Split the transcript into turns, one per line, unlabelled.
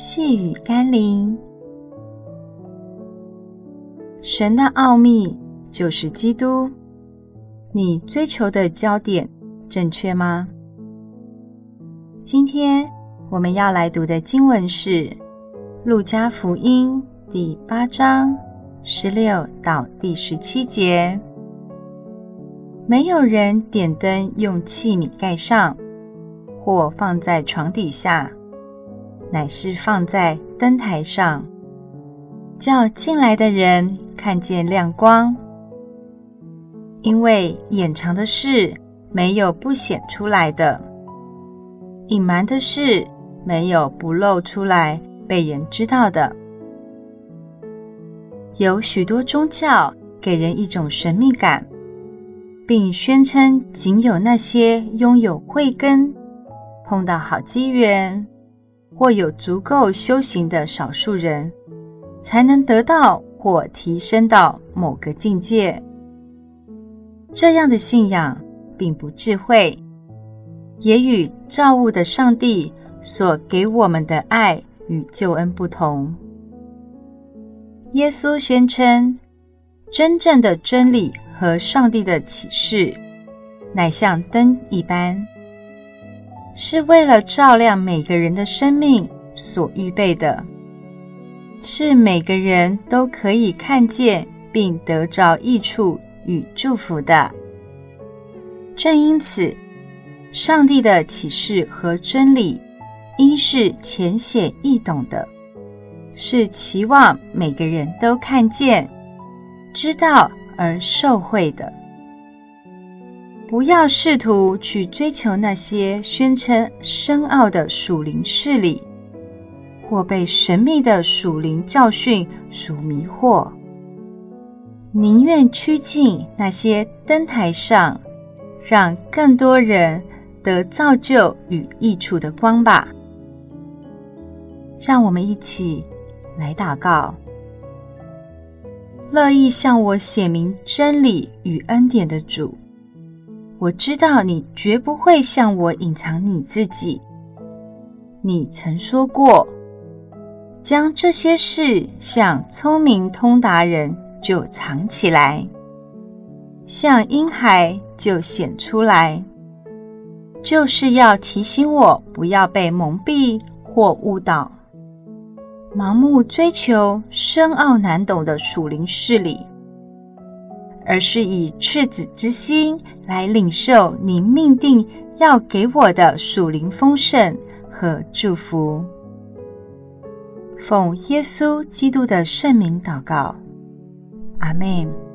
细雨甘霖，神的奥秘就是基督。你追求的焦点正确吗？今天我们要来读的经文是《路加福音》第八章十六到第十七节。没有人点灯用器皿盖上，或放在床底下，乃是放在灯台上，叫进来的人看见亮光。因为掩藏的事没有不显出来的，隐瞒的事没有不露出来被人知道的。有许多宗教给人一种神秘感。并宣称，仅有那些拥有慧根、碰到好机缘，或有足够修行的少数人，才能得到或提升到某个境界。这样的信仰并不智慧，也与造物的上帝所给我们的爱与救恩不同。耶稣宣称，真正的真理。和上帝的启示，乃像灯一般，是为了照亮每个人的生命所预备的，是每个人都可以看见并得着益处与祝福的。正因此，上帝的启示和真理，应是浅显易懂的，是期望每个人都看见、知道。而受惠的，不要试图去追求那些宣称深奥的属灵事理，或被神秘的属灵教训所迷惑。宁愿趋近那些灯台上，让更多人得造就与益处的光吧。让我们一起来祷告。乐意向我显明真理与恩典的主，我知道你绝不会向我隐藏你自己。你曾说过，将这些事向聪明通达人就藏起来，向婴孩就显出来，就是要提醒我不要被蒙蔽或误导。盲目追求深奥难懂的属灵事理，而是以赤子之心来领受你命定要给我的属灵丰盛和祝福。奉耶稣基督的圣名祷告，阿门。